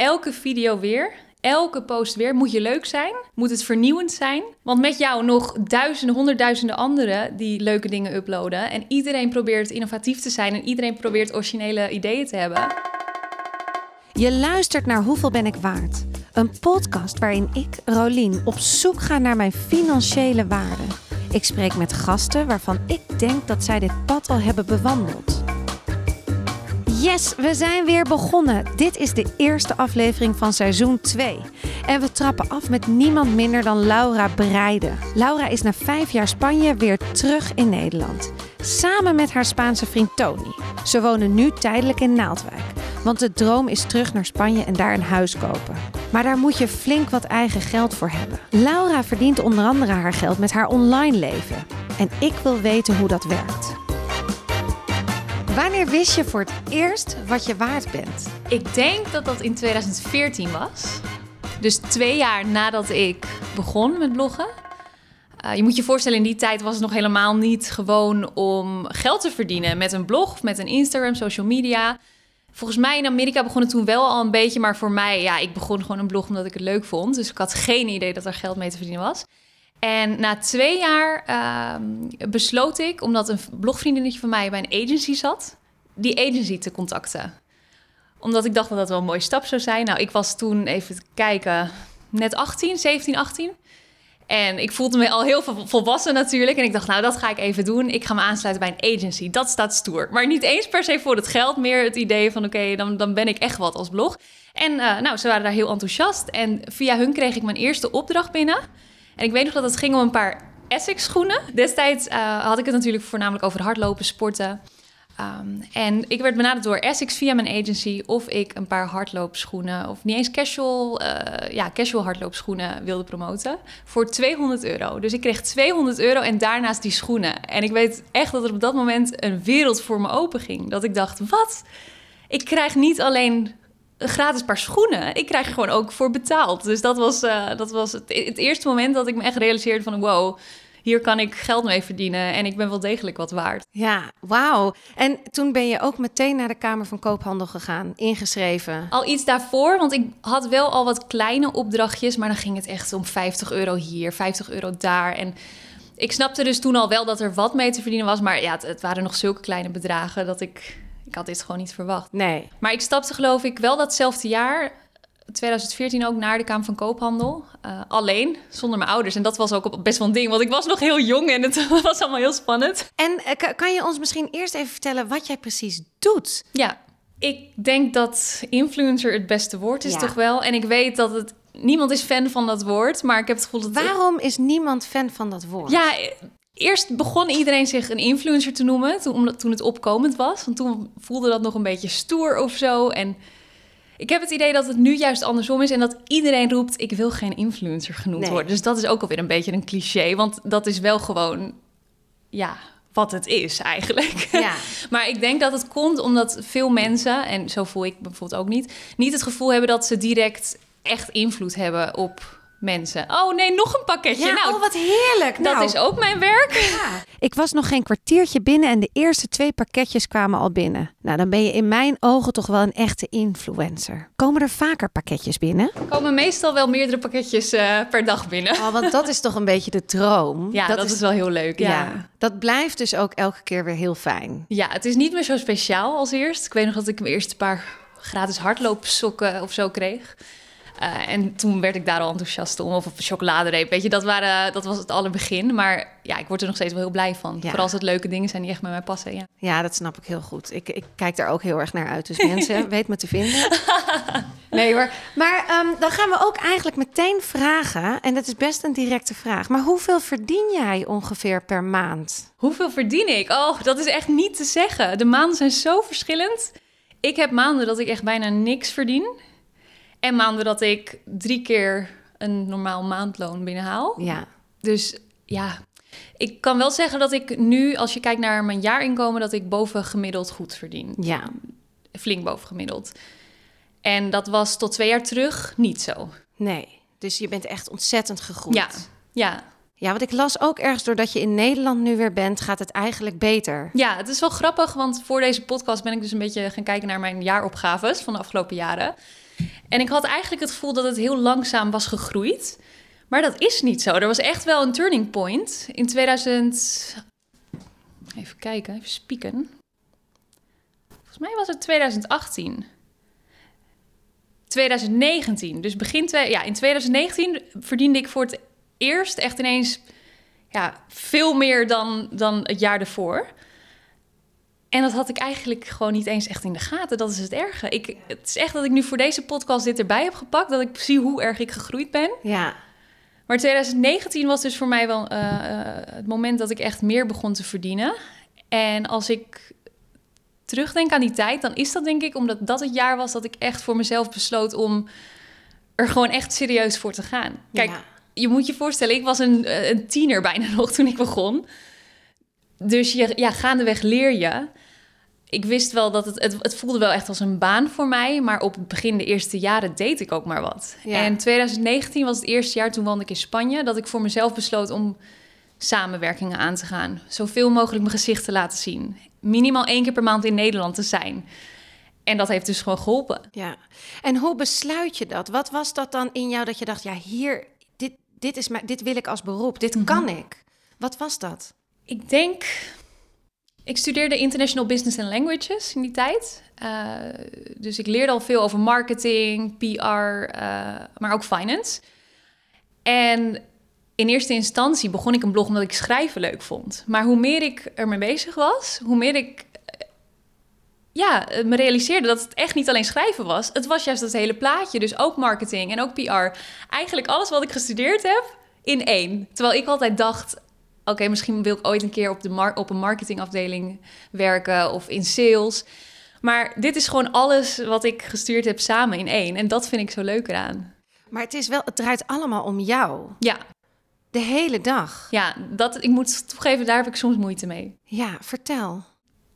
elke video weer. Elke post weer. Moet je leuk zijn? Moet het vernieuwend zijn? Want met jou nog duizenden, honderdduizenden anderen die leuke dingen uploaden. En iedereen probeert innovatief te zijn en iedereen probeert originele ideeën te hebben. Je luistert naar Hoeveel ben ik waard? Een podcast waarin ik, Rolien, op zoek ga naar mijn financiële waarde. Ik spreek met gasten waarvan ik denk dat zij dit pad al hebben bewandeld. Yes, we zijn weer begonnen. Dit is de eerste aflevering van seizoen 2. En we trappen af met niemand minder dan Laura Breide. Laura is na vijf jaar Spanje weer terug in Nederland. Samen met haar Spaanse vriend Tony. Ze wonen nu tijdelijk in Naaldwijk. Want de droom is terug naar Spanje en daar een huis kopen. Maar daar moet je flink wat eigen geld voor hebben. Laura verdient onder andere haar geld met haar online leven. En ik wil weten hoe dat werkt. Wanneer wist je voor het eerst wat je waard bent? Ik denk dat dat in 2014 was. Dus twee jaar nadat ik begon met bloggen. Uh, je moet je voorstellen, in die tijd was het nog helemaal niet gewoon om geld te verdienen met een blog of met een Instagram, social media. Volgens mij in Amerika begon het toen wel al een beetje, maar voor mij, ja, ik begon gewoon een blog omdat ik het leuk vond. Dus ik had geen idee dat er geld mee te verdienen was. En na twee jaar uh, besloot ik, omdat een blogvriendinnetje van mij bij een agency zat, die agency te contacten. Omdat ik dacht dat dat wel een mooie stap zou zijn. Nou, ik was toen even kijken, net 18, 17, 18. En ik voelde me al heel volwassen natuurlijk. En ik dacht, nou, dat ga ik even doen. Ik ga me aansluiten bij een agency. Dat staat stoer. Maar niet eens per se voor het geld. Meer het idee van, oké, dan, dan ben ik echt wat als blog. En uh, nou, ze waren daar heel enthousiast. En via hun kreeg ik mijn eerste opdracht binnen. En ik weet nog dat het ging om een paar Essex schoenen. Destijds uh, had ik het natuurlijk voornamelijk over hardlopen, sporten. Um, en ik werd benaderd door Essex via mijn agency of ik een paar hardloopschoenen, of niet eens casual, uh, ja, casual hardloopschoenen wilde promoten voor 200 euro. Dus ik kreeg 200 euro en daarnaast die schoenen. En ik weet echt dat er op dat moment een wereld voor me open ging. Dat ik dacht, wat? Ik krijg niet alleen een gratis paar schoenen. Ik krijg er gewoon ook voor betaald. Dus dat was, uh, dat was het, het eerste moment dat ik me echt realiseerde van wow hier kan ik geld mee verdienen en ik ben wel degelijk wat waard. Ja, wauw. En toen ben je ook meteen naar de Kamer van Koophandel gegaan, ingeschreven. Al iets daarvoor, want ik had wel al wat kleine opdrachtjes, maar dan ging het echt om 50 euro hier, 50 euro daar. En ik snapte dus toen al wel dat er wat mee te verdienen was, maar ja, het, het waren nog zulke kleine bedragen dat ik ik had dit gewoon niet verwacht. Nee. Maar ik stapte geloof ik wel datzelfde jaar 2014 ook naar de Kamer van Koophandel. Uh, alleen, zonder mijn ouders. En dat was ook best wel een ding, want ik was nog heel jong en het was allemaal heel spannend. En uh, kan je ons misschien eerst even vertellen wat jij precies doet? Ja, ik denk dat influencer het beste woord is ja. toch wel. En ik weet dat het... Niemand is fan van dat woord, maar ik heb het gevoel dat... Waarom is niemand fan van dat woord? Ja, eerst begon iedereen zich een influencer te noemen toen, toen het opkomend was. Want toen voelde dat nog een beetje stoer of zo. En ik heb het idee dat het nu juist andersom is en dat iedereen roept: ik wil geen influencer genoemd worden. Dus dat is ook alweer een beetje een cliché, want dat is wel gewoon, ja, wat het is eigenlijk. Ja. maar ik denk dat het komt omdat veel mensen, en zo voel ik bijvoorbeeld ook niet, niet het gevoel hebben dat ze direct echt invloed hebben op mensen. Oh nee, nog een pakketje. Ja, nou, oh, wat heerlijk. Dat nou, is ook mijn werk. Ja. Ik was nog geen kwartiertje binnen en de eerste twee pakketjes kwamen al binnen. Nou, dan ben je in mijn ogen toch wel een echte influencer. Komen er vaker pakketjes binnen? Er komen meestal wel meerdere pakketjes uh, per dag binnen. Oh, want dat is toch een beetje de droom. Ja, dat, dat is, is, wel heel leuk. Ja. ja. dat blijft dus ook elke keer weer heel fijn. Ja, het is niet meer zo speciaal als eerst. Ik weet nog dat ik mijn eerste paar gratis hardloopsokken of zo kreeg. Uh, en toen werd ik daar al enthousiast om. Of op chocoladereep. Weet je, dat, waren, dat was het allerbegin. Maar ja, ik word er nog steeds wel heel blij van. Ja. Vooral als het leuke dingen zijn die echt bij mij passen. Ja, ja dat snap ik heel goed. Ik, ik kijk daar ook heel erg naar uit. Dus mensen, weet me te vinden. Nee hoor. Maar um, dan gaan we ook eigenlijk meteen vragen. En dat is best een directe vraag. Maar hoeveel verdien jij ongeveer per maand? Hoeveel verdien ik? Oh, dat is echt niet te zeggen. De maanden zijn zo verschillend. Ik heb maanden dat ik echt bijna niks verdien. En maanden dat ik drie keer een normaal maandloon binnenhaal. Ja. Dus ja, ik kan wel zeggen dat ik nu, als je kijkt naar mijn jaarinkomen, dat ik boven gemiddeld goed verdien. Ja. Flink boven gemiddeld. En dat was tot twee jaar terug niet zo. Nee, dus je bent echt ontzettend gegroeid. Ja, ja. Ja, want ik las ook ergens doordat je in Nederland nu weer bent, gaat het eigenlijk beter. Ja, het is wel grappig, want voor deze podcast ben ik dus een beetje gaan kijken naar mijn jaaropgaves van de afgelopen jaren. En ik had eigenlijk het gevoel dat het heel langzaam was gegroeid. Maar dat is niet zo. Er was echt wel een turning point. In 2000... Even kijken, even spieken. Volgens mij was het 2018. 2019. Dus begin... Twee, ja, in 2019 verdiende ik voor het eerst echt ineens... Ja, veel meer dan, dan het jaar ervoor. En dat had ik eigenlijk gewoon niet eens echt in de gaten. Dat is het erge. Ik, het is echt dat ik nu voor deze podcast dit erbij heb gepakt. Dat ik zie hoe erg ik gegroeid ben. Ja. Maar 2019 was dus voor mij wel uh, het moment dat ik echt meer begon te verdienen. En als ik terugdenk aan die tijd, dan is dat denk ik omdat dat het jaar was dat ik echt voor mezelf besloot om er gewoon echt serieus voor te gaan. Kijk, Ja. je moet je voorstellen, ik was een, eh, een tiener bijna nog toen ik begon. Dus je, ja, gaandeweg leer je. Ik wist wel dat het, het, het voelde wel echt als een baan voor mij. Maar op het begin de eerste jaren deed ik ook maar wat. Ja. En 2019 was het eerste jaar, toen woonde ik in Spanje... dat ik voor mezelf besloot om samenwerkingen aan te gaan. Zoveel mogelijk mijn gezicht te laten zien. Minimaal één keer per maand in Nederland te zijn. En dat heeft dus gewoon geholpen. Ja. En hoe besluit je dat? Wat was dat dan in jou dat je dacht, ja, hier, dit, dit, is mijn, dit wil ik als beroep, dit kan ik. Wat was dat? Ik denk. Ik studeerde International Business and Languages in die tijd. Eh, dus ik leerde al veel over marketing, PR, eh, maar ook finance. En in eerste instantie begon ik een blog omdat ik schrijven leuk vond. Maar hoe meer ik ermee bezig was, hoe meer ik eh, ja, me realiseerde dat het echt niet alleen schrijven was. Het was juist het hele plaatje. Dus ook marketing en ook PR. Eigenlijk alles wat ik gestudeerd heb in één. Terwijl ik altijd dacht, oké, misschien wil ik ooit een keer op, de mar- op een marketingafdeling werken of in sales. Maar dit is gewoon alles wat ik gestuurd heb samen in één. En dat vind ik zo leuk eraan. Maar het is wel, het draait allemaal om jou. Ja, De hele dag. ja dat, ik moet toegeven, daar heb ik soms moeite mee. Ja, vertel.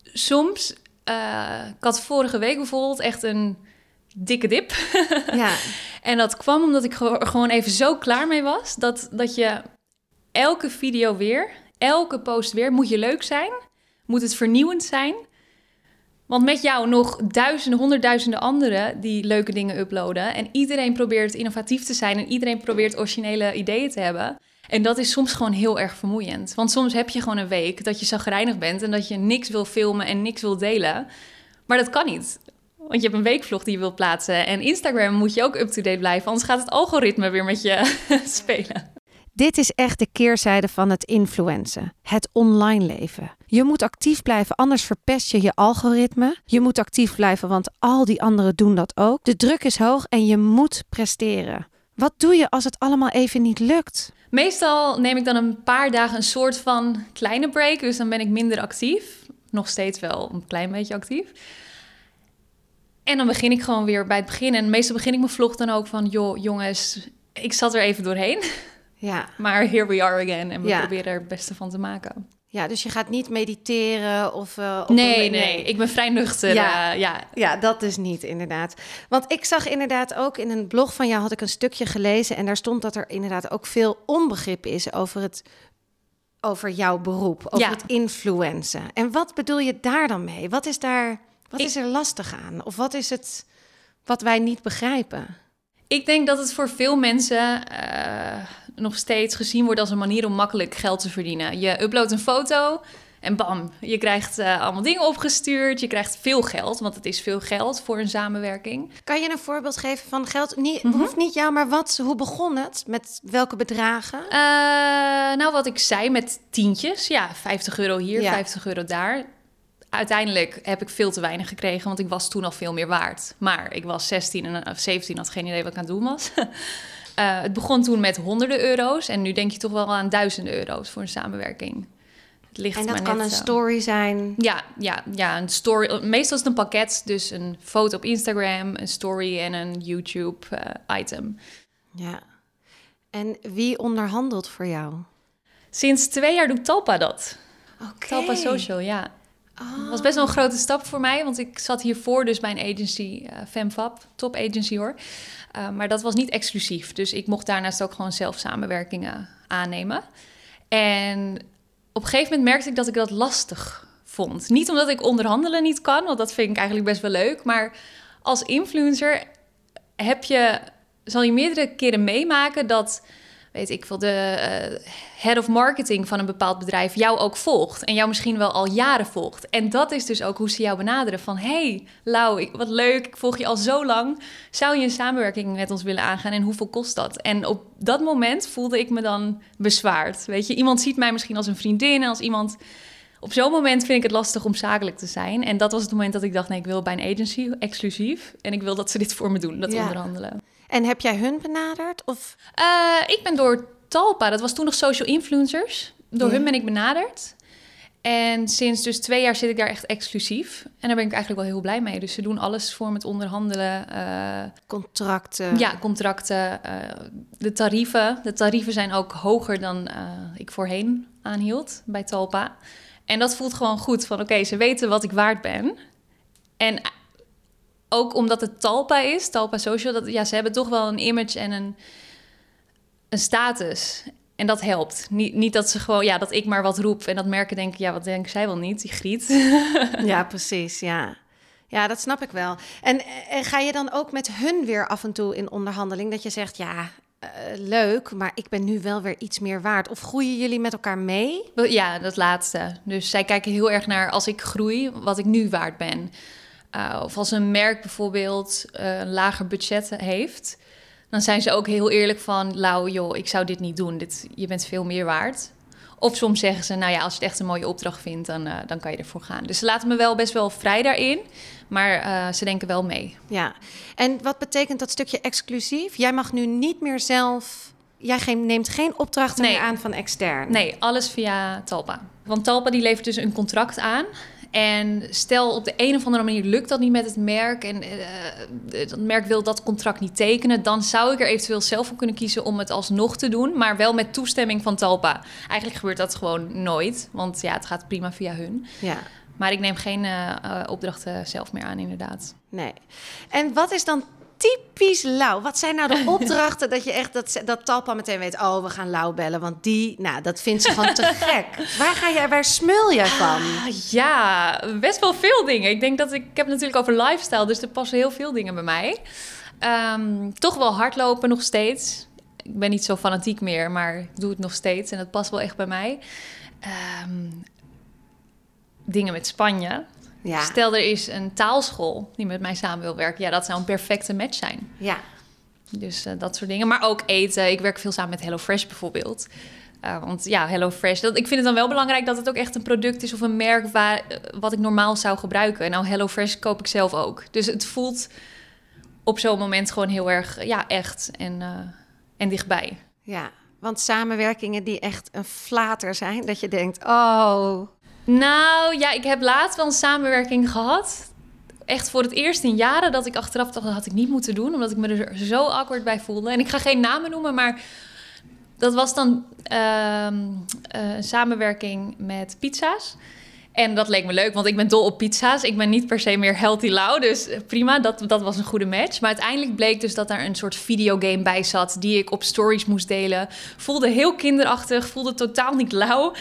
Soms, eh, ik had vorige week bijvoorbeeld echt een dikke dip. Ja, En dat kwam omdat ik er gewoon even zo klaar mee was. Dat, dat je elke video weer, elke post weer, moet je leuk zijn. Moet het vernieuwend zijn. Want met jou nog duizenden, honderdduizenden anderen die leuke dingen uploaden. En iedereen probeert innovatief te zijn en iedereen probeert originele ideeën te hebben. En dat is soms gewoon heel erg vermoeiend. Want soms heb je gewoon een week dat je zagrijnig bent en dat je niks wil filmen en niks wil delen. Maar dat kan niet. Want je hebt een weekvlog die je wilt plaatsen. En Instagram moet je ook up-to-date blijven, anders gaat het algoritme weer met je spelen. Dit is echt de keerzijde van het influencen, het online leven. Je moet actief blijven, anders verpest je je algoritme. Je moet actief blijven, want al die anderen doen dat ook. De druk is hoog en je moet presteren. Wat doe je als het allemaal even niet lukt? Meestal neem ik dan een paar dagen een soort van kleine break. Dus dan ben ik minder actief. Nog steeds wel een klein beetje actief. En dan begin ik gewoon weer bij het begin. En meestal begin ik mijn vlog dan ook van... joh, jongens, ik zat er even doorheen. Ja, Maar here we are again. En we Ja. proberen er het beste van te maken. ja dus je gaat niet mediteren of... eh, op Nee, een- nee, ik ben vrij nuchter. Ja. Ja, ja. Ja, dat is niet inderdaad. Want ik zag inderdaad ook in een blog van jou had ik een stukje gelezen en daar stond dat er inderdaad ook veel onbegrip is over het over jouw beroep, over Ja. het influencen. En wat bedoel je daar dan mee? Wat is daar wat Ik- is er lastig aan? Of wat is het wat wij niet begrijpen? Ik denk dat het voor veel mensen eh, nog steeds gezien wordt als een manier om makkelijk geld te verdienen. Je uploadt een foto en bam, je krijgt eh, allemaal dingen opgestuurd. Je krijgt veel geld, want het is veel geld voor een samenwerking. Kan je een voorbeeld geven van geld? Niet, Mhm. Hoeft niet jou, maar wat? Hoe begon het? Met welke bedragen? Eh, nou, wat ik zei met tientjes. Ja, 50 euro hier, Ja. 50 euro daar. Uiteindelijk heb ik veel te weinig gekregen, want ik was toen al veel meer waard. Maar ik was 16 en of 17, had geen idee wat ik aan het doen was. Eh, het begon toen met honderden euro's en nu denk je toch wel aan duizenden euro's voor een samenwerking. Het ligt En dat kan een zo. story zijn. Ja, ja, ja, een story. Meestal is het een pakket, dus een foto op Instagram, een story en een YouTube-item. Ja. En wie onderhandelt voor jou? Sinds twee jaar doet Talpa dat. Oké. Talpa Social, ja. Oh. Dat was best wel een grote stap voor mij, want ik zat hiervoor dus bij een agency, eh FemFab, top agency hoor. Uh, maar dat was niet exclusief, dus ik mocht daarnaast ook gewoon zelf samenwerkingen aannemen. En op een gegeven moment merkte ik dat ik dat lastig vond. Niet omdat ik onderhandelen niet kan, want dat vind ik eigenlijk best wel leuk, maar als influencer heb je, zal je meerdere keren meemaken dat weet ik veel, de eh, head of marketing van een bepaald bedrijf jou ook volgt. En jou misschien wel al jaren volgt. En dat is dus ook hoe ze jou benaderen. Van, hey, Lau, wat leuk, ik volg je al zo lang. Zou je een samenwerking met ons willen aangaan en hoeveel kost dat? En op dat moment voelde ik me dan bezwaard. Weet je, iemand ziet mij misschien als een vriendin en als iemand... Op zo'n moment vind ik het lastig om zakelijk te zijn. En dat was het moment dat ik dacht, nee, ik wil bij een agency exclusief. En ik wil dat ze dit voor me doen, dat onderhandelen. En heb jij hun benaderd? Of? Uh, ik ben door Talpa, dat was toen nog social influencers. Door hun ben ik benaderd. En sinds dus twee jaar zit ik daar echt exclusief. En daar ben ik eigenlijk wel heel blij mee. Dus ze doen alles voor met onderhandelen. Uh, contracten. Ja, contracten. Uh, de tarieven. De tarieven zijn ook hoger dan ik voorheen aanhield bij Talpa. En dat voelt gewoon goed. Van oké, ze weten wat ik waard ben. En ook omdat het Talpa is, Talpa Social, dat, ja, ze hebben toch wel een image en een, een status. En dat helpt. Niet, niet dat ze gewoon, ja, dat ik maar wat roep en dat merken denken, ja, wat denken zij wel niet, die griet. ja, precies, ja. Ja, dat snap ik wel. En, en ga je dan ook met hun weer af en toe in onderhandeling dat je zegt, ja, uh, leuk, maar ik ben nu wel weer iets meer waard? Of groeien jullie met elkaar mee? Ja, dat laatste. Dus zij kijken heel erg naar als ik groei, wat ik nu waard ben. Uh, of als een merk bijvoorbeeld uh, een lager budget heeft, dan zijn ze ook heel eerlijk van, Lau, joh, ik zou dit niet doen. Dit, je bent veel meer waard. Of soms zeggen ze, nou ja, als je het echt een mooie opdracht vindt, dan, uh, dan kan je ervoor gaan. Dus ze laten me wel best wel vrij daarin, maar ze denken wel mee. Ja, en wat betekent dat stukje exclusief? Jij mag nu niet meer zelf jij neemt geen opdrachten meer aan van extern. Nee, alles via Talpa. Want Talpa die levert dus een contract aan. En stel op de een of andere manier lukt dat niet met het merk en uh, dat merk wil dat contract niet tekenen, dan zou ik er eventueel zelf voor kunnen kiezen om het alsnog te doen, maar wel met toestemming van Talpa. Eigenlijk gebeurt dat gewoon nooit, want ja, het gaat prima via hun. Ja. Maar ik neem geen uh, opdrachten zelf meer aan, inderdaad. Nee. En wat is dan typisch lauw. Wat zijn nou de opdrachten dat je echt dat, dat Talpa meteen weet... oh, we gaan lauw bellen, want die, nou, dat vindt ze gewoon te gek. Waar ga jij, waar smul van? Ah, ja, best wel veel dingen. Ik denk dat ik, ik heb natuurlijk over lifestyle, dus er passen heel veel dingen bij mij. Um, toch wel hardlopen nog steeds. Ik ben niet zo fanatiek meer, maar ik doe het nog steeds en dat past wel echt bij mij. Um, dingen met Spanje. Ja. Stel, er is een taalschool die met mij samen wil werken. Ja, dat zou een perfecte match zijn. Ja. Dus uh, dat soort dingen. Maar ook eten. Ik werk veel samen met HelloFresh bijvoorbeeld. Uh, want ja, HelloFresh, dat, ik vind het dan wel belangrijk dat het ook echt een product is of een merk waar, uh, wat ik normaal zou gebruiken. En nou, HelloFresh koop ik zelf ook. Dus het voelt op zo'n moment gewoon heel erg ja, echt en, en dichtbij. Ja, want samenwerkingen die echt een flater zijn, dat je denkt, oh, nou ja, ik heb laatst wel een samenwerking gehad. Echt voor het eerst in jaren dat ik achteraf dacht, dat had ik niet moeten doen. Omdat ik me er zo awkward bij voelde. En ik ga geen namen noemen, maar dat was dan uh, een samenwerking met pizza's. En dat leek me leuk, want ik ben dol op pizza's. Ik ben niet per se meer healthy low, dus prima, dat, dat was een goede match. Maar uiteindelijk bleek dus dat daar een soort videogame bij zat... die ik op stories moest delen. Voelde heel kinderachtig, voelde totaal niet lauw.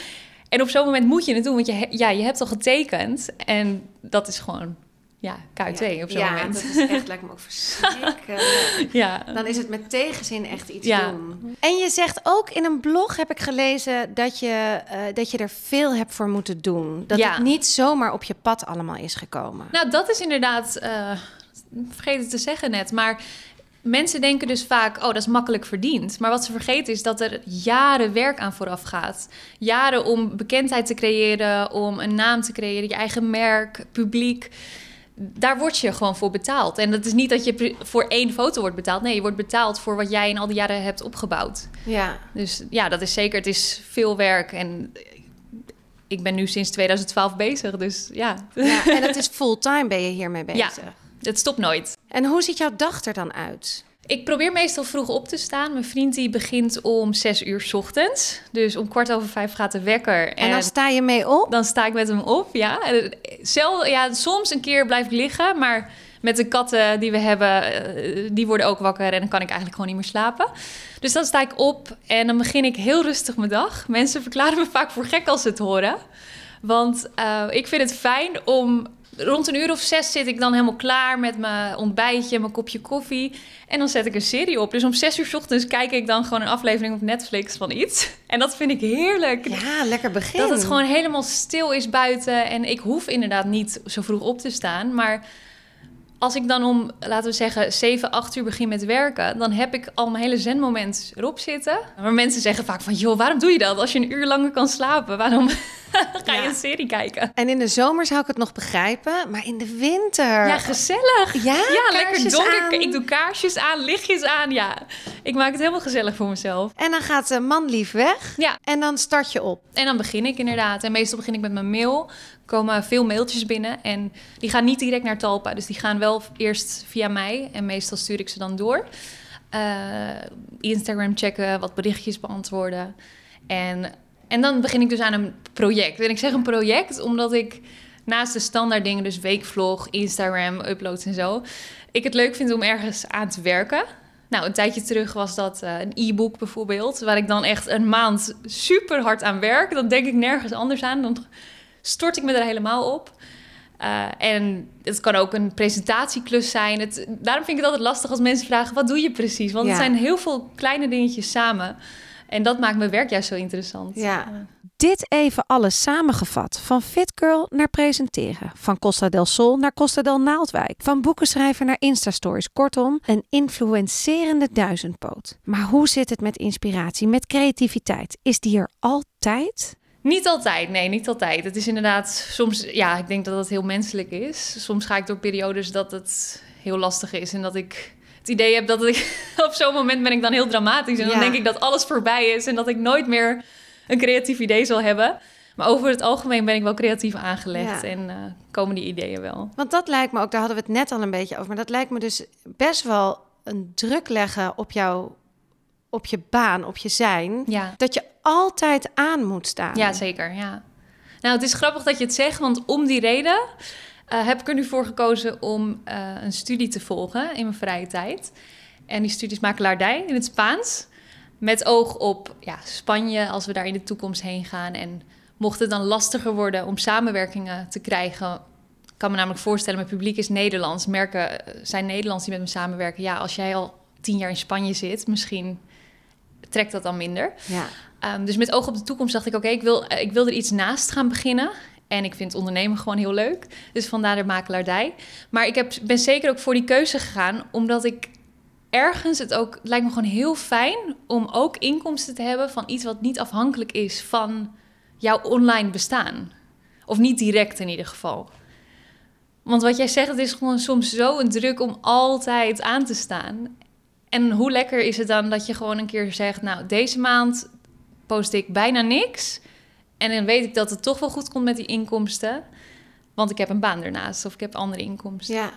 En op zo'n moment moet je het doen, want je, ja, je hebt al getekend. En dat is gewoon ja, KUT ja, op zo'n ja, moment. dat is echt, lijkt me ook verschrikkelijk. ja. Dan is het met tegenzin echt iets ja. doen. En je zegt ook in een blog, heb ik gelezen, dat je, uh, dat je er veel hebt voor moeten doen. Dat het niet zomaar op je pad allemaal is gekomen. Nou, dat is inderdaad, uh, vergeet het te zeggen net, maar Mensen denken dus vaak, oh, dat is makkelijk verdiend. Maar wat ze vergeten is dat er jaren werk aan vooraf gaat. Jaren om bekendheid te creëren, om een naam te creëren, je eigen merk, publiek. Daar word je gewoon voor betaald. En dat is niet dat je voor één foto wordt betaald. Nee, je wordt betaald voor wat jij in al die jaren hebt opgebouwd. Ja. Dus ja, dat is zeker. Het is veel werk. En ik ben nu sinds 2012 bezig. Dus ja. ja en het is fulltime ben je hiermee bezig. Ja, het stopt nooit. En hoe ziet jouw dag er dan uit? Ik probeer meestal vroeg op te staan. Mijn vriend die begint om zes uur s ochtends. Dus om kwart over vijf gaat de wekker. En, en dan sta je mee op? Dan sta ik met hem op, ja. Zelf, ja. Soms een keer blijf ik liggen, maar met de katten die we hebben, eh, die worden ook wakker en dan kan ik eigenlijk gewoon niet meer slapen. Dus dan sta ik op en dan begin ik heel rustig mijn dag. Mensen verklaren me vaak voor gek als ze het horen. Want uh, ik vind het fijn om rond een uur of zes zit ik dan helemaal klaar met mijn ontbijtje, mijn kopje koffie. En dan zet ik een serie op. Dus om zes uur 's ochtends kijk ik dan gewoon een aflevering op Netflix van iets. En dat vind ik heerlijk. Ja, lekker begin. Dat het gewoon helemaal stil is buiten. En ik hoef inderdaad niet zo vroeg op te staan. Maar als ik dan om, laten we zeggen, 7, 8 uur begin met werken, dan heb ik al mijn hele zenmoment erop zitten. Maar mensen zeggen vaak van, joh, waarom doe je dat? Als je een uur langer kan slapen, waarom ga je Ja. een serie kijken? En in de zomer zou ik het nog begrijpen, maar in de winter... Ja, gezellig. Ja, Ja, lekker donker. aan. Ik doe kaarsjes aan, lichtjes aan. Ja, ik maak het helemaal gezellig voor mezelf. En dan gaat de man lief weg Ja, en dan start je op. en dan begin ik inderdaad. En meestal begin ik met mijn mail. Komen veel mailtjes binnen. En die gaan niet direct naar Talpa. Dus die gaan wel eerst via mij. En meestal stuur ik ze dan door. Eh, Instagram checken, wat berichtjes beantwoorden. En, en dan begin ik dus aan een project. En ik zeg een project omdat ik naast de standaard dingen... dus weekvlog, Instagram, uploads en zo... ik het leuk vind om ergens aan te werken... Nou, een tijdje terug was dat eh, een e-book bijvoorbeeld, waar ik dan echt een maand super hard aan werk. Dan denk ik nergens anders aan. Dan stort ik me er helemaal op. Eh, en het kan ook een presentatieklus zijn. Het, daarom vind ik het altijd lastig als mensen vragen: wat doe je precies? Want het zijn heel veel kleine dingetjes samen. En dat maakt mijn werk juist zo interessant. Ja. Eh, Dit even alles samengevat. Van Fit Girl naar presenteren. Van Costa del Sol naar Costa del Naaldwijk. Van boekenschrijver naar Instastories. Kortom, een influencerende duizendpoot. Maar hoe zit het met inspiratie, met creativiteit? Is die er altijd? Niet altijd, nee, niet altijd. Het is inderdaad soms, ja, ik denk dat het heel menselijk is. Soms ga ik door periodes dat het heel lastig is en dat ik het idee heb dat ik op zo'n moment ben ik dan heel dramatisch en Ja. dan denk ik dat alles voorbij is en dat ik nooit meer een creatief idee zal hebben. Maar over het algemeen ben ik wel creatief aangelegd Ja. en eh, komen die ideeën wel. Want dat lijkt me ook, daar hadden we het net al een beetje over. Maar dat lijkt me dus best wel een druk leggen op, jou, op je baan, op je zijn. Ja. Dat je altijd aan moet staan. Ja, zeker. Ja. Nou, het is grappig dat je het zegt, want om die reden eh, heb ik er nu voor gekozen om eh, een studie te volgen in mijn vrije tijd. En die studie is makelaardij in het Spaans. Met oog op ja, Spanje, als we daar in de toekomst heen gaan. En mocht het dan lastiger worden om samenwerkingen te krijgen. Ik kan me namelijk voorstellen, mijn publiek is Nederlands. Merken eh, zijn Nederlands die met me samenwerken. Ja, als jij al tien jaar in Spanje zit, misschien trekt dat dan minder. Ja. Ehm, dus met oog op de toekomst dacht ik, oké, ik, wil, eh, ik wil er iets naast gaan beginnen. En ik vind ondernemen gewoon heel leuk. Dus vandaar de makelaardij. Maar ik heb, ben zeker ook voor die keuze gegaan, omdat ik ergens het ook... Het lijkt me gewoon heel fijn om ook inkomsten te hebben van iets wat niet afhankelijk is van jouw online bestaan. Of niet direct in ieder geval. Want wat jij zegt, het is gewoon soms zo een druk om altijd aan te staan. En hoe lekker is het dan dat je gewoon een keer zegt... nou, deze maand post ik bijna niks. En dan weet ik dat het toch wel goed komt met die inkomsten. Want ik heb een baan ernaast of ik heb andere inkomsten. ja,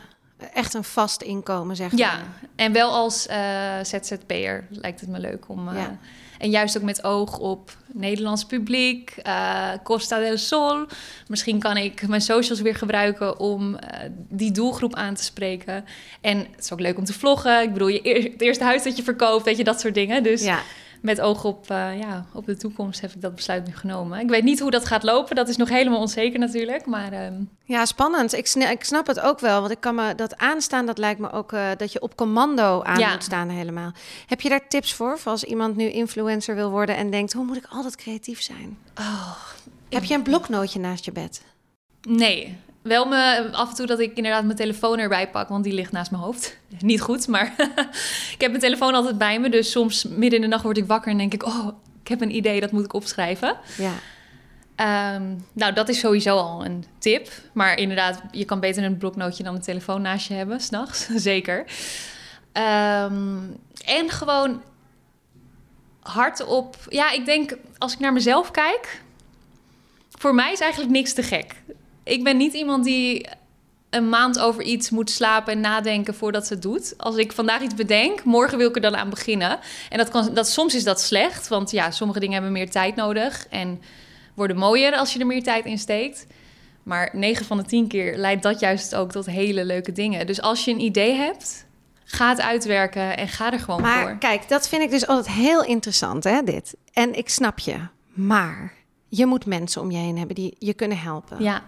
echt een vast inkomen, zeg Ja, maar. en wel als eh, ZZP'er lijkt het me leuk om... eh, Ja. En juist ook met oog op Nederlands publiek, eh, Costa del Sol. Misschien kan ik mijn socials weer gebruiken om eh, die doelgroep aan te spreken. En het is ook leuk om te vloggen. Ik bedoel, je het eerste huis dat je verkoopt, weet je, dat soort dingen. Dus Ja. Met oog op, eh, ja, op de toekomst heb ik dat besluit nu genomen. Ik weet niet hoe dat gaat lopen. Dat is nog helemaal onzeker natuurlijk. Maar ehm, Ja, spannend. Ik, sna- ik snap het ook wel. Want ik kan me dat aanstaan, dat lijkt me ook eh, dat je op commando aan Ja. moet staan helemaal. Heb je daar tips voor? Voor als iemand nu influencer wil worden en denkt, hoe moet ik altijd creatief zijn? oh, Heb je een bloknootje naast je bed? nee. Wel me, af en toe dat ik inderdaad mijn telefoon erbij pak, want die ligt naast mijn hoofd. Niet goed, maar ik heb mijn telefoon altijd bij me. Dus soms midden in de nacht word ik wakker en denk ik, oh, ik heb een idee, dat moet ik opschrijven. Ja. Ehm, nou, dat is sowieso al een tip. Maar inderdaad, je kan beter een bloknootje dan een telefoon naast je hebben, s'nachts. Zeker. Ehm, en gewoon hardop... Ja, ik denk, als ik naar mezelf kijk... Voor mij is eigenlijk niks te gek. Ik ben niet iemand die een maand over iets moet slapen en nadenken voordat ze het doet. Als ik vandaag iets bedenk, morgen wil ik er dan aan beginnen. En dat kan, dat, soms is dat slecht, want ja, sommige dingen hebben meer tijd nodig. En worden mooier als je er meer tijd in steekt. Maar 9 van de 10 keer leidt dat juist ook tot hele leuke dingen. Dus als je een idee hebt, ga het uitwerken en ga er gewoon Maar voor. kijk, dat vind ik dus altijd heel interessant, hè, dit. En ik snap je. Maar je moet mensen om je heen hebben die je kunnen helpen. Ja,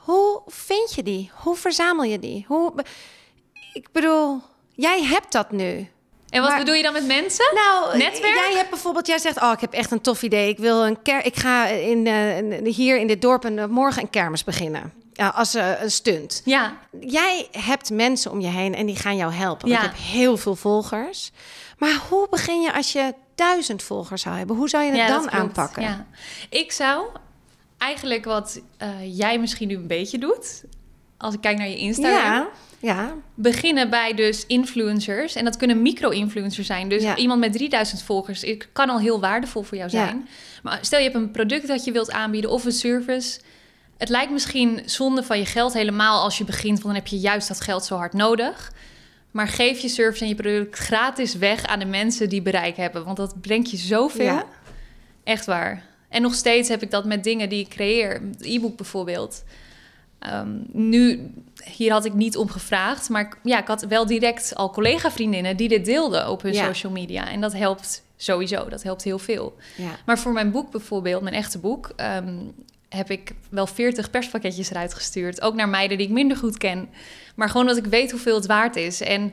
Hoe vind je die? Hoe verzamel je die? Hoe... Ik bedoel, jij hebt dat nu. En wat Maar- bedoel je dan met mensen? Nou, Netwerk? Jij hebt bijvoorbeeld, jij zegt, oh, ik heb echt een tof idee. Ik wil een ker, ik ga in, eh, hier in dit dorp een, eh, morgen een kermis beginnen. Ja, als eh, een stunt. Ja, Jij hebt mensen om je heen en die gaan jou helpen. Want Ja. je hebt heel veel volgers. Maar hoe begin je als je duizend volgers zou hebben? Hoe zou je het ja dan aanpakken? Ja. Ik zou eigenlijk wat eh, jij misschien nu een beetje doet, als ik kijk naar je Instagram, ja. ja. beginnen bij dus influencers. En dat kunnen micro-influencers zijn. Dus Ja. iemand met 3000 volgers ik kan al heel waardevol voor jou Ja. zijn. Maar stel je hebt een product dat je wilt aanbieden of een service. Het lijkt misschien zonde van je geld helemaal als je begint, want dan heb je juist dat geld zo hard nodig. Maar geef je service en je product gratis weg aan de mensen die bereik hebben. Want dat brengt je zoveel. Ja. Echt waar. En nog steeds heb ik dat met dingen die ik creëer. E-book bijvoorbeeld. Ehm, nu, hier had ik niet om gevraagd. Maar ik- ja, ik had wel direct al collega-vriendinnen die dit deelden op hun Ja. social media. En dat helpt sowieso. Dat helpt heel veel. Ja. Maar voor mijn boek bijvoorbeeld, mijn echte boek... ehm, heb ik wel 40 perspakketjes eruit gestuurd. Ook naar meiden die ik minder goed ken. Maar gewoon dat ik weet hoeveel het waard is. En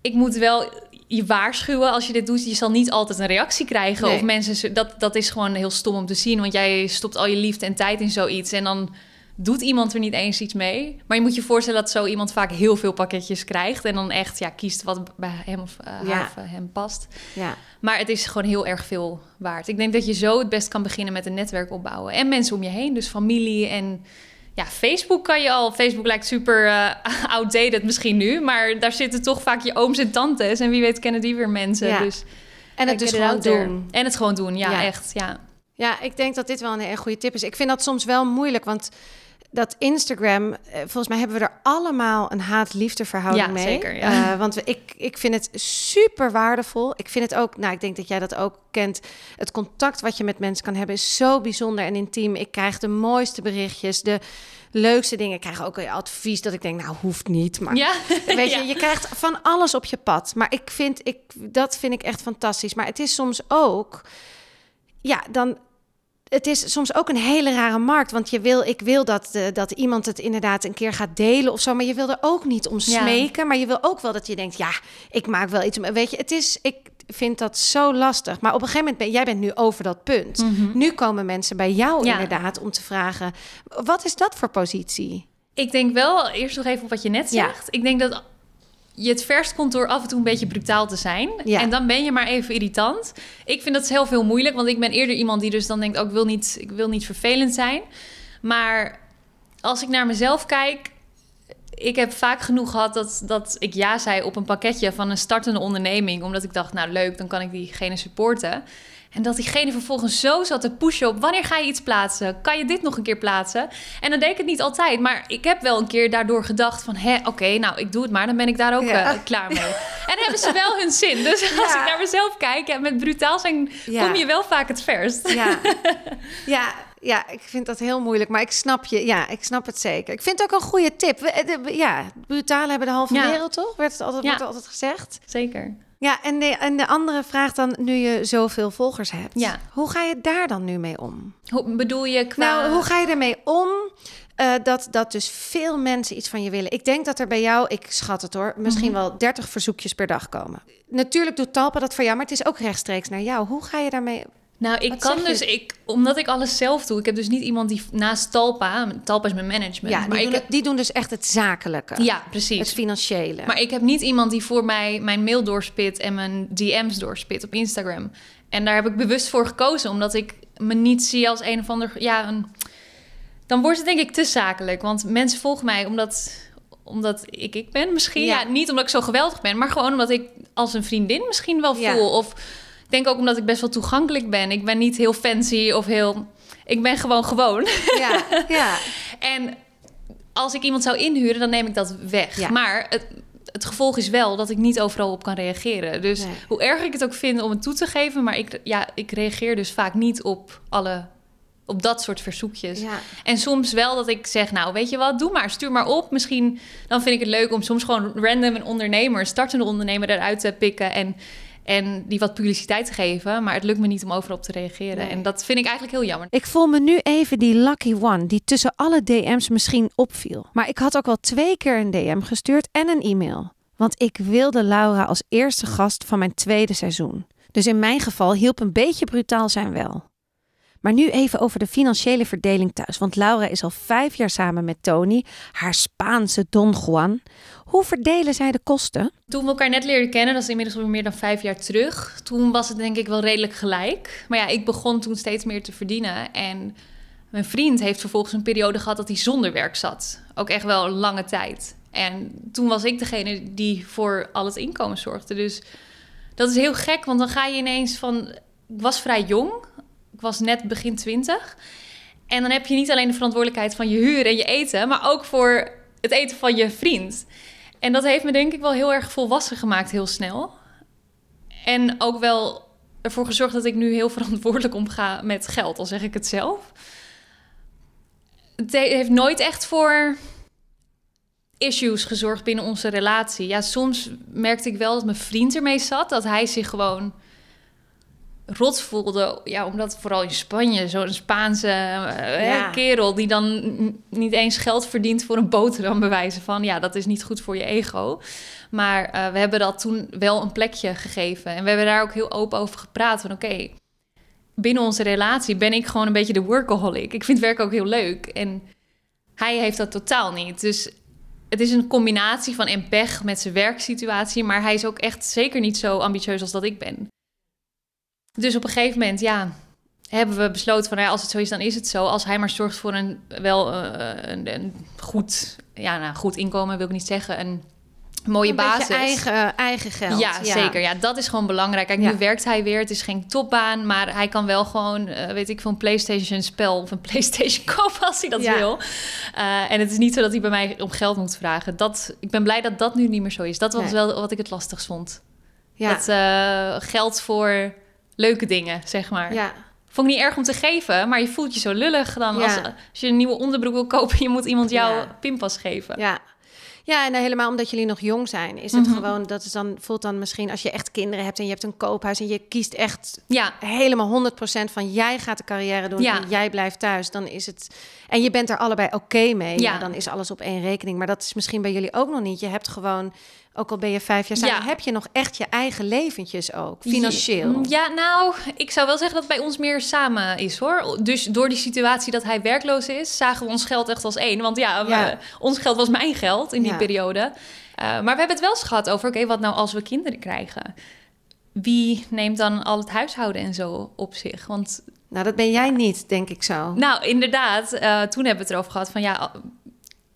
ik moet wel je waarschuwen als je dit doet. Je zal niet altijd een reactie krijgen. Nee. Of mensen, dat, dat is gewoon heel stom om te zien. Want jij stopt al je liefde en tijd in zoiets. En dan doet iemand er niet eens iets mee. Maar je moet je voorstellen dat zo iemand vaak heel veel pakketjes krijgt. En dan echt ja, kiest wat bij hem of haar Ja. of eh, hem past. ja. Maar het is gewoon heel erg veel waard. Ik denk dat je zo het best kan beginnen met een netwerk opbouwen. En mensen om je heen, dus familie en... Ja, Facebook kan je al. Facebook lijkt super eh, outdated misschien nu. Maar daar zitten toch vaak je ooms en tantes. En wie weet kennen die weer mensen. Ja. Dus En het dus gewoon doen. En het gewoon doen, ja, Ja. echt. Ja. Ja, ik denk dat dit wel een hele goede tip is. Ik vind dat soms wel moeilijk, want dat Instagram, eh, volgens mij hebben we er allemaal een haat-liefde verhouding Ja, mee. zeker, ja. Eh, want ik, ik vind het super waardevol. Ik vind het ook, nou, ik denk dat jij dat ook kent. Het contact wat je met mensen kan hebben is zo bijzonder en intiem. Ik krijg de mooiste berichtjes, de leukste dingen. Ik krijg ook advies dat ik denk, nou, hoeft niet. Maar ja. Weet je, Ja. je krijgt van alles op je pad. Maar ik vind, ik, dat vind ik echt fantastisch. Maar het is soms ook, ja, dan. Het is soms ook een hele rare markt. Want je wil, ik wil dat, eh, dat iemand het inderdaad een keer gaat delen of zo. Maar je wil er ook niet om Ja. smeken. Maar je wil ook wel dat je denkt, ja, ik maak wel iets. Weet je, het is, ik vind dat zo lastig. Maar op een gegeven moment, ben, jij bent nu over dat punt. Nu komen mensen bij jou Mhm. Ja. inderdaad om te vragen, wat is dat voor positie? Ik denk wel, eerst nog even op wat je net Ja. zegt. Ik denk dat je het verst komt door af en toe een beetje brutaal te zijn. Ja. En dan ben je maar even irritant. Ik vind dat heel veel moeilijk, want ik ben eerder iemand die dus dan denkt... ook ik, wil niet, ik wil niet vervelend zijn. Maar als ik naar mezelf kijk... Ik heb vaak genoeg gehad dat, dat ik ja zei op een pakketje van een startende onderneming. Omdat ik dacht, nou leuk, dan kan ik diegene supporten. En dat diegene vervolgens zo zat te pushen op... wanneer ga je iets plaatsen? Kan je dit nog een keer plaatsen? En dan deed ik het niet altijd. Maar ik heb wel een keer daardoor gedacht van... hè, oké, nou, ik doe het maar. Dan ben ik daar ook Ja. eh, klaar mee. En hebben ze wel hun zin. Dus als ik naar mezelf kijk... Ja, met brutaal zijn Ja. kom je wel vaak het verst. Ja. ja, ja, ik vind dat heel moeilijk, maar ik snap je. Ja, ik snap het zeker. Ik vind het ook een goede tip. We- eh, de- Ja, brutalen hebben de halve wereld, toch? Werd het altijd, wordt altijd gezegd. Zeker. Ja, en de, en de andere vraag dan, nu je zoveel volgers hebt. Ja. Hoe ga je daar dan nu mee om? Hoe bedoel je qua... Nou, hoe ga je ermee om eh, dat, dat dus veel mensen iets van je willen? Ik denk dat er bij jou, ik schat het hoor, misschien Mhm. wel 30 verzoekjes per dag komen. Natuurlijk doet Talpa dat voor jou, maar het is ook rechtstreeks naar jou. Hoe ga je daarmee Nou, ik Wat kan dus, ik, omdat ik alles zelf doe. Ik heb dus niet iemand die naast Talpa, Talpa is mijn management. Ja, maar die, ik doen, het- die doen dus echt het zakelijke. ja, precies. Het financiële. Maar ik heb niet iemand die voor mij mijn mail doorspit en mijn DM's doorspit op Instagram. En daar heb ik bewust voor gekozen, omdat ik me niet zie als een of ander. Ja, een, dan wordt het denk ik te zakelijk. Want mensen volgen mij omdat, omdat ik ik ben misschien. Ja. Ja. niet omdat ik zo geweldig ben, maar gewoon omdat ik als een vriendin misschien wel Ja. voel. Of denk ook omdat ik best wel toegankelijk ben. Ik ben niet heel fancy of heel. Ik ben gewoon gewoon. ja, ja. En als ik iemand zou inhuren, dan neem ik dat weg. Ja. Maar het, het gevolg is wel dat ik niet overal op kan reageren. Dus Nee. hoe erg ik het ook vind om het toe te geven, maar ik, ja, ik reageer dus vaak niet op alle op dat soort verzoekjes. ja. En soms wel dat ik zeg, nou weet je wat, doe maar, stuur maar op. Misschien dan vind ik het leuk om soms gewoon random een ondernemer, een startende ondernemer eruit te pikken en En die wat publiciteit te geven, maar het lukt me niet om overal op te reageren. Nee. En dat vind ik eigenlijk heel jammer. Ik voel me nu even die lucky one die tussen alle DM's misschien opviel. Maar ik had ook wel twee keer een DM gestuurd en een e-mail. Want ik wilde Laura als eerste gast van mijn tweede seizoen. Dus in mijn geval hielp een beetje brutaal zijn wel. Maar nu even over de financiële verdeling thuis. Want Laura is al vijf jaar samen met Tony, haar Spaanse Don Juan. Hoe verdelen zij de kosten? Toen we elkaar net leerden kennen, dat is inmiddels alweer meer dan vijf jaar terug. Toen was het denk ik wel redelijk gelijk. Maar ja, ik begon toen steeds meer te verdienen. En mijn vriend heeft vervolgens een periode gehad dat hij zonder werk zat. Ook echt wel een lange tijd. En toen was ik degene die voor al het inkomen zorgde. Dus dat is heel gek, want dan ga je ineens van... Ik was vrij jong, ik was net begin twintig. En dan heb je niet alleen de verantwoordelijkheid van je huur en je eten... maar ook voor het eten van je vriend. En dat heeft me denk ik wel heel erg volwassen gemaakt, heel snel. En ook wel ervoor gezorgd dat ik nu heel verantwoordelijk omga met geld, al zeg ik het zelf. Het he- heeft nooit echt voor issues gezorgd binnen onze relatie. Ja, soms merkte ik wel dat mijn vriend ermee zat, dat hij zich gewoon rot voelde. Ja, omdat vooral in Spanje zo'n Spaanse eh, Ja. kerel die dan niet eens geld verdient voor een boterham bewijzen van ja, dat is niet goed voor je ego. Maar eh, we hebben dat toen wel een plekje gegeven en we hebben daar ook heel open over gepraat van oké. binnen onze relatie ben ik gewoon een beetje de workaholic. Ik vind werk ook heel leuk en hij heeft dat totaal niet. Dus het is een combinatie van en pech met zijn werksituatie, maar hij is ook echt zeker niet zo ambitieus als dat ik ben. Dus op een gegeven moment, ja, hebben we besloten van, nou ja, als het zo is, dan is het zo. Als hij maar zorgt voor een wel eh, een, een goed, ja, nou, goed inkomen, wil ik niet zeggen, een mooie Een basis. eigen, eigen geld. Ja, zeker. Ja, dat is gewoon belangrijk. Kijk, Ja. nu werkt hij weer. Het is geen topbaan, maar hij kan wel gewoon, eh, weet ik, veel een PlayStation spel of een PlayStation kopen als hij dat Ja. wil. Eh, en het is niet zo dat hij bij mij om geld moet vragen. Dat, ik ben blij dat dat nu niet meer zo is. Dat was Nee. wel wat ik het lastigst vond. Ja. Dat eh, geld voor leuke dingen, zeg maar. ja. Vond ik niet erg om te geven, maar je voelt je zo lullig dan Ja. als, als je een nieuwe onderbroek wil kopen, je moet iemand jouw Ja. pinpas geven. Ja. Ja, en dan helemaal omdat jullie nog jong zijn, is het Mhm. gewoon, dat is dan, voelt dan misschien als je echt kinderen hebt en je hebt een koophuis en je kiest echt Ja, helemaal 100% van jij gaat de carrière doen Ja. en jij blijft thuis, dan is het, en je bent er allebei oké mee, ja. Ja. dan is alles op één rekening. Maar dat is misschien bij jullie ook nog niet. Je hebt gewoon, ook al ben je vijf jaar samen, Ja. heb je nog echt je eigen leventjes ook, financieel. Ja, nou, ik zou wel zeggen dat het bij ons meer samen is hoor. Dus door die situatie dat hij werkloos is, zagen we ons geld echt als één. Want ja, we- ons geld was mijn geld in die Ja. periode. Eh, maar we hebben het wel eens gehad over, oké, wat nou als we kinderen krijgen? Wie neemt dan al het huishouden en zo op zich? Want Nou, dat ben jij niet, denk ik zo. Nou, inderdaad. eh, toen hebben we het erover gehad van ja,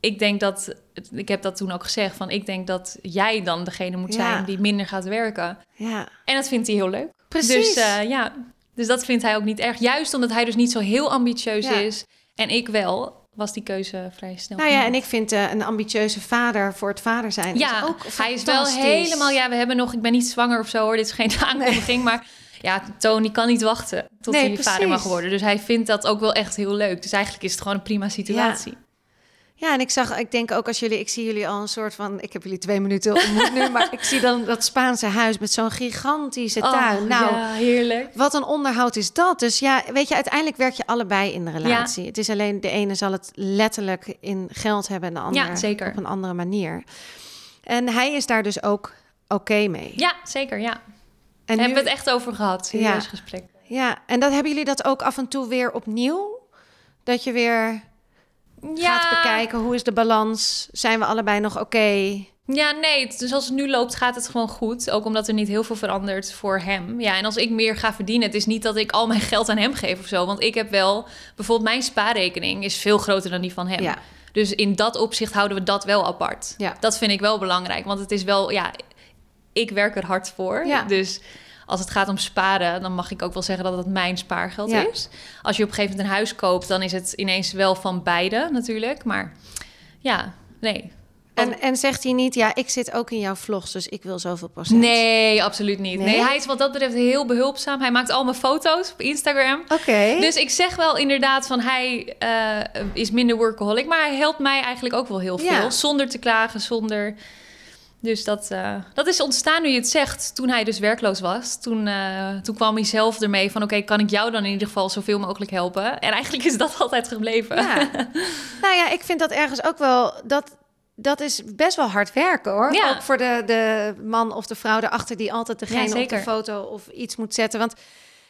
ik denk dat, ik heb dat toen ook gezegd, van ik denk dat jij dan degene moet Ja. zijn die minder gaat werken. Ja, En dat vindt hij heel leuk. precies. Dus eh, ja, dus dat vindt hij ook niet erg. Juist omdat hij dus niet zo heel ambitieus Ja. is en ik wel, was die keuze vrij snel. nou ja, en ik vind eh, een ambitieuze vader voor het vader zijn ja, is ook hij is wel helemaal. Ja, we hebben nog. Ik ben niet zwanger of zo hoor. Dit is geen aankondiging, maar ja, Tony kan niet wachten tot Nee, hij vader mag worden. Dus hij vindt dat ook wel echt heel leuk. Dus eigenlijk is het gewoon een prima situatie. Ja, en ik zag, ik denk ook als jullie, ik zie jullie al een soort van, ik heb jullie twee minuten ontmoet nu, maar ik zie dan dat Spaanse huis met zo'n gigantische tuin. Oh, nou, ja, heerlijk. wat een onderhoud is dat? Dus ja, weet je, uiteindelijk werk je allebei in de relatie. Het is alleen de ene zal het letterlijk in geld hebben en de andere Ja, zeker. op een andere manier. En hij is daar dus ook oké mee. Ja, zeker. Ja. en nu- hebben we het echt over gehad. Serieus Ja. gesprek. Ja, en dat hebben jullie dat ook af en toe weer opnieuw? Dat je weer gaat bekijken, hoe is de balans? Zijn we allebei nog oké? Ja, nee. Dus als het nu loopt, gaat het gewoon goed. Ook omdat er niet heel veel verandert voor hem. Ja, en als ik meer ga verdienen, het is niet dat ik al mijn geld aan hem geef of zo. Want ik heb wel, bijvoorbeeld mijn spaarrekening is veel groter dan die van hem. Ja. Dus in dat opzicht houden we dat wel apart. Ja. Dat vind ik wel belangrijk. Want het is wel, ja, ik werk er hard voor. Ja. Dus als het gaat om sparen, dan mag ik ook wel zeggen dat het mijn spaargeld Ja. is. Als je op een gegeven moment een huis koopt, dan is het ineens wel van beide natuurlijk. Maar ja, nee. En, en zegt hij niet, ja, ik zit ook in jouw vlogs, dus ik wil zoveel procent. Nee, absoluut niet. Nee? Nee? hij is wat dat betreft heel behulpzaam. Hij maakt al mijn foto's op Instagram. Oké. Dus ik zeg wel inderdaad van hij eh, is minder workaholic, maar hij helpt mij eigenlijk ook wel heel veel. Ja. Zonder te klagen, zonder Dus dat, uh, dat is ontstaan nu je het zegt, toen hij dus werkloos was. Toen, uh, toen kwam hij zelf ermee van... oké, kan ik jou dan in ieder geval zoveel mogelijk helpen? En eigenlijk is dat altijd gebleven. Ja. nou ja, ik vind dat ergens ook wel... dat dat is best wel hard werken hoor. Ja. Ook voor de, de man of de vrouw erachter die altijd degene op de foto of iets moet zetten. Want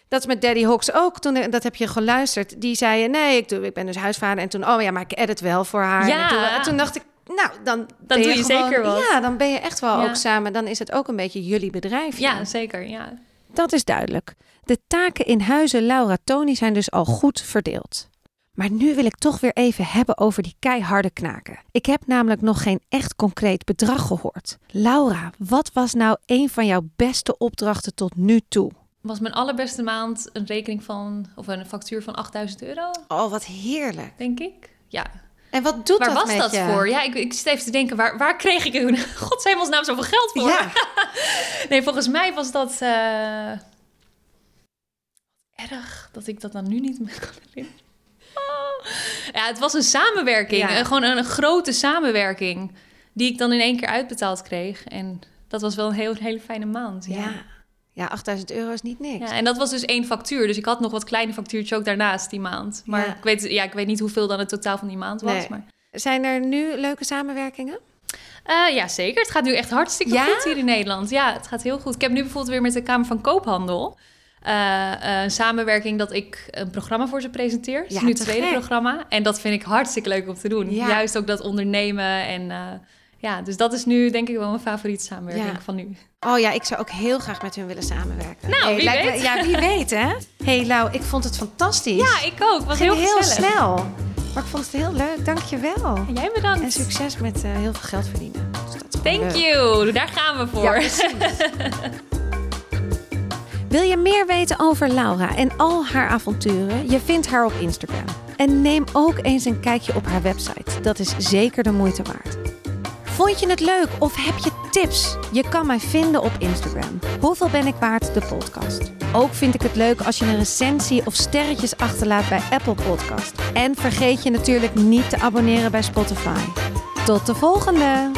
dat is met Daddy Hawks ook. Toen, dat heb je geluisterd. Die zei: Nee, ik, doe, ik ben dus huisvader. En toen, oh ja, maar ik edit wel voor haar. Ja. En, toen, dacht ik: Nou, dan, dan doe je, je zeker wat. Ja, dan ben je echt wel ook samen. Dan is het ook een beetje jullie bedrijf. Ja, zeker. Ja. Dat is duidelijk. De taken in huizen Laura Tony zijn dus al goed verdeeld. Maar nu wil ik toch weer even hebben over die keiharde knaken. Ik heb namelijk nog geen echt concreet bedrag gehoord. Laura, wat was nou een van jouw beste opdrachten tot nu toe? Was mijn allerbeste maand een rekening van, of een factuur van 8000 euro? Oh, wat heerlijk. Denk ik. Ja. En wat doet waar dat was dat voor? Ja, ik, ik zit even te denken, waar, waar kreeg ik in godshemelsnaam zoveel geld voor? Ja. nee, volgens mij was dat uh... erg dat ik dat dan nu niet meer kan herinneren. Ja, het was een samenwerking. Ja. Gewoon een, grote samenwerking. Die ik dan in één keer uitbetaald kreeg. En dat was wel een heel, hele fijne maand. Ja. ja. Ja 8000 euro is niet niks. Ja, en dat was dus één factuur. Dus ik had nog wat kleine factuurtjes ook daarnaast die maand. Maar ik, weet, ja, ik weet niet hoeveel dan het totaal van die maand was. Maar... Zijn er nu leuke samenwerkingen? Uh, ja, zeker. Het gaat nu echt hartstikke goed hier in Nederland. Ja, het gaat heel goed. Ik heb nu bijvoorbeeld weer met de Kamer van Koophandel... Uh, een samenwerking dat ik een programma voor ze presenteer. Is nu het tweede programma. En dat vind ik hartstikke leuk om te doen. Juist ook dat ondernemen. En uh, ja, dus dat is nu denk ik wel mijn favoriete samenwerking van nu. Oh ja, ik zou ook heel graag met hun willen samenwerken. Nou, wie weet. Me, ja, wie weet hè. hey Lau, ik vond het fantastisch. Ja, ik ook. Was heel, heel snel. Maar ik vond het heel leuk. Dank je wel. En jij bedankt. En succes met uh, heel veel geld verdienen. Dus Thank you. Daar gaan we voor. Ja, Wil je meer weten over Laura en al haar avonturen? Je vindt haar op Instagram. En neem ook eens een kijkje op haar website. Dat is zeker de moeite waard. Vond je het leuk of heb je tips? Je kan mij vinden op Instagram. Hoeveel ben ik waard? De podcast. Ook vind ik het leuk als je een recensie of sterretjes achterlaat bij Apple Podcast. En vergeet je natuurlijk niet te abonneren bij Spotify. Tot de volgende!